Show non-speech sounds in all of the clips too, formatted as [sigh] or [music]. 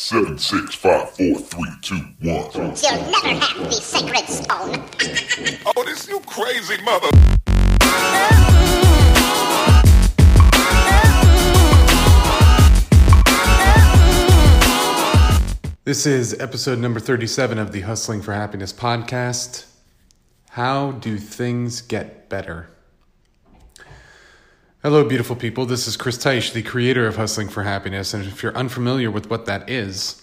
Seven, six, five, four, three, two, one. You'll never have the sacred stone. [laughs] Oh, this you crazy mother. This is episode number 37 of the Hustling for Happiness podcast. How do things get better? Hello, beautiful people. This is Chris Teich, the creator of Hustling for Happiness. And if you're unfamiliar with what that is,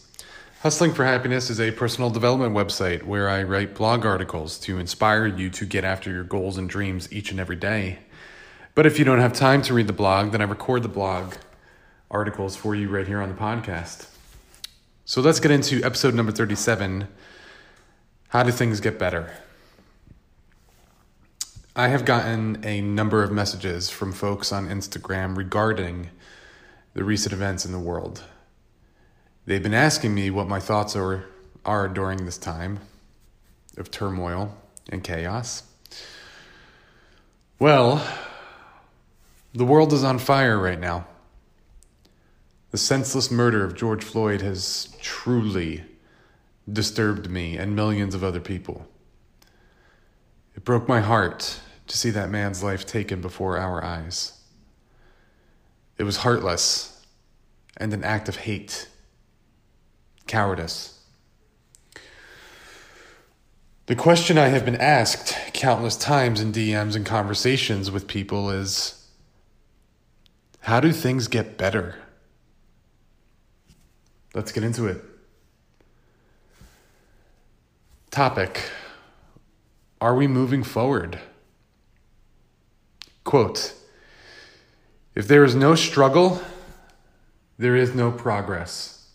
Hustling for Happiness is a personal development website where I write blog articles to inspire you to get after your goals and dreams each and every day. But if you don't have time to read the blog, then I record the blog articles for you right here on the podcast. So let's get into episode number 37 How do things get better? I have gotten a number of messages from folks on Instagram regarding the recent events in the world. They've been asking me what my thoughts are, are during this time of turmoil and chaos. Well, the world is on fire right now. The senseless murder of George Floyd has truly disturbed me and millions of other people. It broke my heart to see that man's life taken before our eyes. It was heartless and an act of hate, cowardice. The question I have been asked countless times in DMs and conversations with people is how do things get better? Let's get into it. Topic Are we moving forward? Quote If there is no struggle, there is no progress.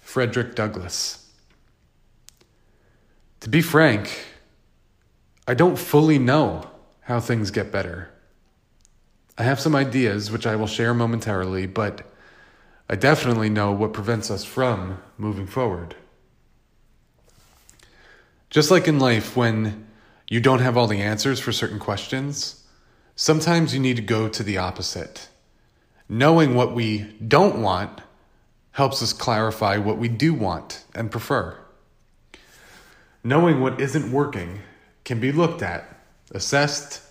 Frederick Douglass. To be frank, I don't fully know how things get better. I have some ideas which I will share momentarily, but I definitely know what prevents us from moving forward. Just like in life, when you don't have all the answers for certain questions, sometimes you need to go to the opposite. Knowing what we don't want helps us clarify what we do want and prefer. Knowing what isn't working can be looked at, assessed,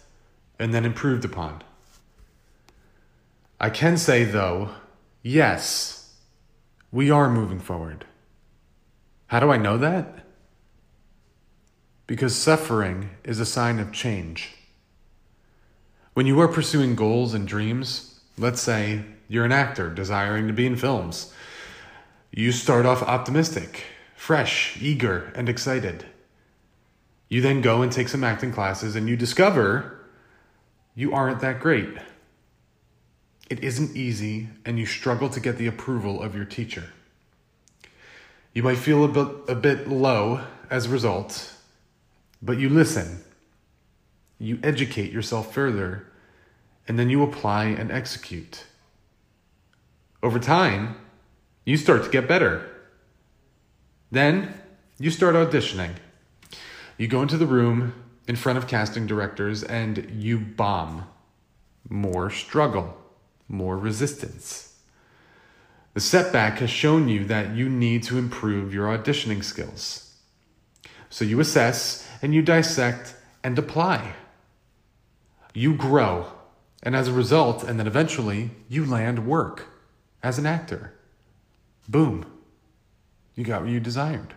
and then improved upon. I can say, though, Yes, we are moving forward. How do I know that? Because suffering is a sign of change. When you are pursuing goals and dreams, let's say you're an actor desiring to be in films, you start off optimistic, fresh, eager, and excited. You then go and take some acting classes and you discover you aren't that great. It isn't easy, and you struggle to get the approval of your teacher. You might feel a bit, a bit low as a result, but you listen. You educate yourself further, and then you apply and execute. Over time, you start to get better. Then you start auditioning. You go into the room in front of casting directors and you bomb. More struggle more resistance. The setback has shown you that you need to improve your auditioning skills. So you assess and you dissect and apply. You grow, and as a result, and then eventually, you land work as an actor. Boom. You got what you desired.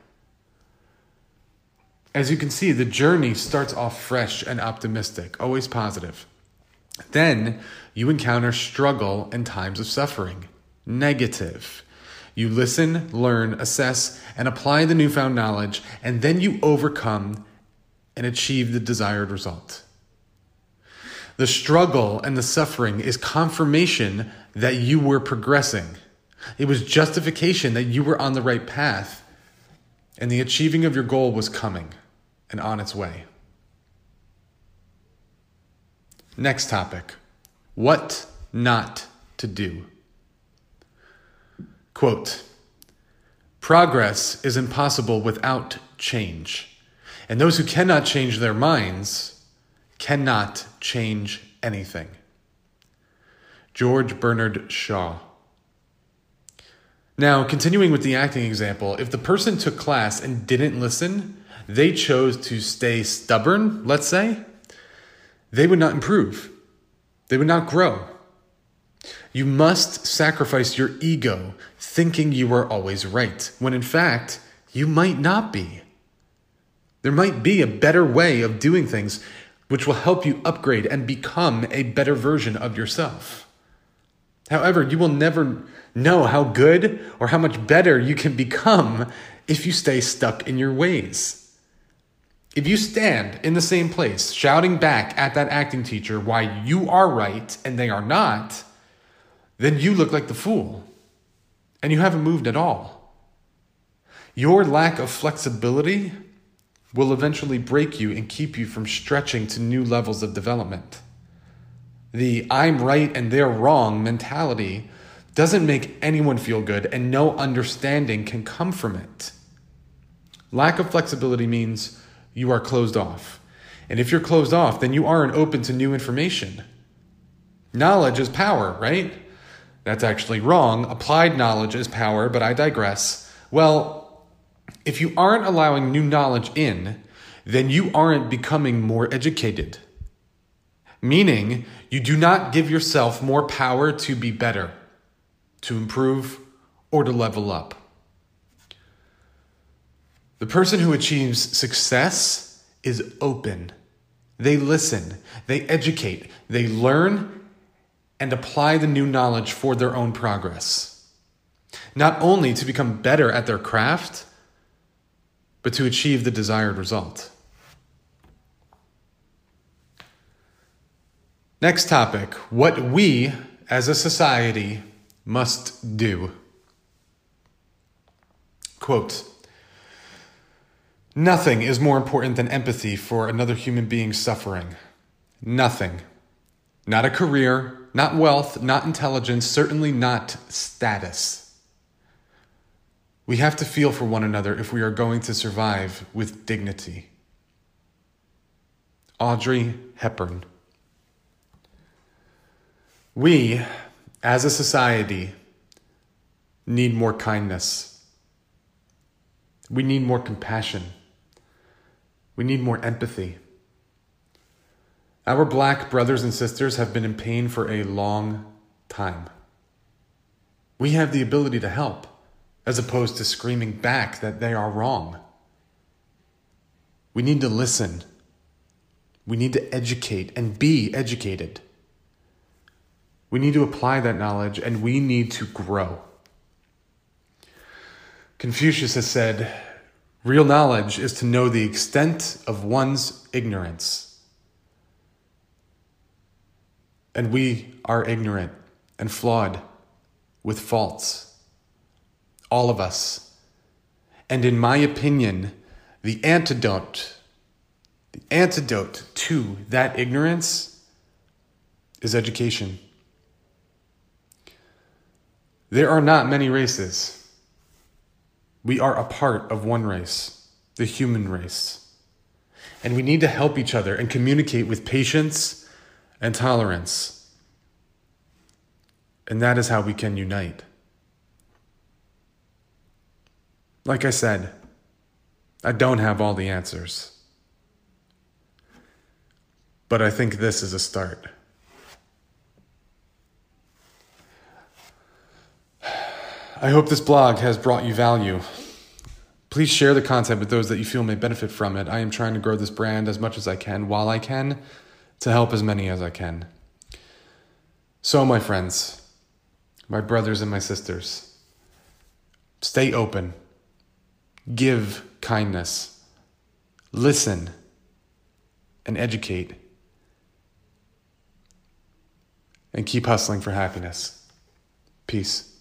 As you can see, the journey starts off fresh and optimistic, always positive. Then you encounter struggle and times of suffering. Negative. You listen, learn, assess, and apply the newfound knowledge, and then you overcome and achieve the desired result. The struggle and the suffering is confirmation that you were progressing. It was justification that you were on the right path, and the achieving of your goal was coming and on its way. Next topic What not to do. Quote Progress is impossible without change, and those who cannot change their minds cannot change anything. George Bernard Shaw. Now, continuing with the acting example, if the person took class and didn't listen, they chose to stay stubborn, let's say, they would not improve. They would not grow. You must sacrifice your ego thinking you are always right, when in fact, you might not be. There might be a better way of doing things which will help you upgrade and become a better version of yourself. However, you will never know how good or how much better you can become if you stay stuck in your ways. If you stand in the same place shouting back at that acting teacher why you are right and they are not, then you look like the fool and you haven't moved at all. Your lack of flexibility will eventually break you and keep you from stretching to new levels of development. The I'm right and they're wrong mentality doesn't make anyone feel good, and no understanding can come from it. Lack of flexibility means you are closed off. And if you're closed off, then you aren't open to new information. Knowledge is power, right? That's actually wrong. Applied knowledge is power, but I digress. Well, if you aren't allowing new knowledge in, then you aren't becoming more educated. Meaning, you do not give yourself more power to be better, to improve, or to level up. The person who achieves success is open. They listen, they educate, they learn, and apply the new knowledge for their own progress. Not only to become better at their craft, but to achieve the desired result. Next topic what we as a society must do. Quote Nothing is more important than empathy for another human being's suffering. Nothing. Not a career, not wealth, not intelligence, certainly not status. We have to feel for one another if we are going to survive with dignity. Audrey Hepburn. We, as a society, need more kindness. We need more compassion. We need more empathy. Our black brothers and sisters have been in pain for a long time. We have the ability to help, as opposed to screaming back that they are wrong. We need to listen. We need to educate and be educated. We need to apply that knowledge and we need to grow. Confucius has said, Real knowledge is to know the extent of one's ignorance. And we are ignorant and flawed with faults. All of us. And in my opinion, the antidote, the antidote to that ignorance is education. There are not many races. We are a part of one race, the human race. And we need to help each other and communicate with patience and tolerance. And that is how we can unite. Like I said, I don't have all the answers. But I think this is a start. I hope this blog has brought you value. Please share the content with those that you feel may benefit from it. I am trying to grow this brand as much as I can while I can to help as many as I can. So, my friends, my brothers and my sisters, stay open, give kindness, listen, and educate, and keep hustling for happiness. Peace.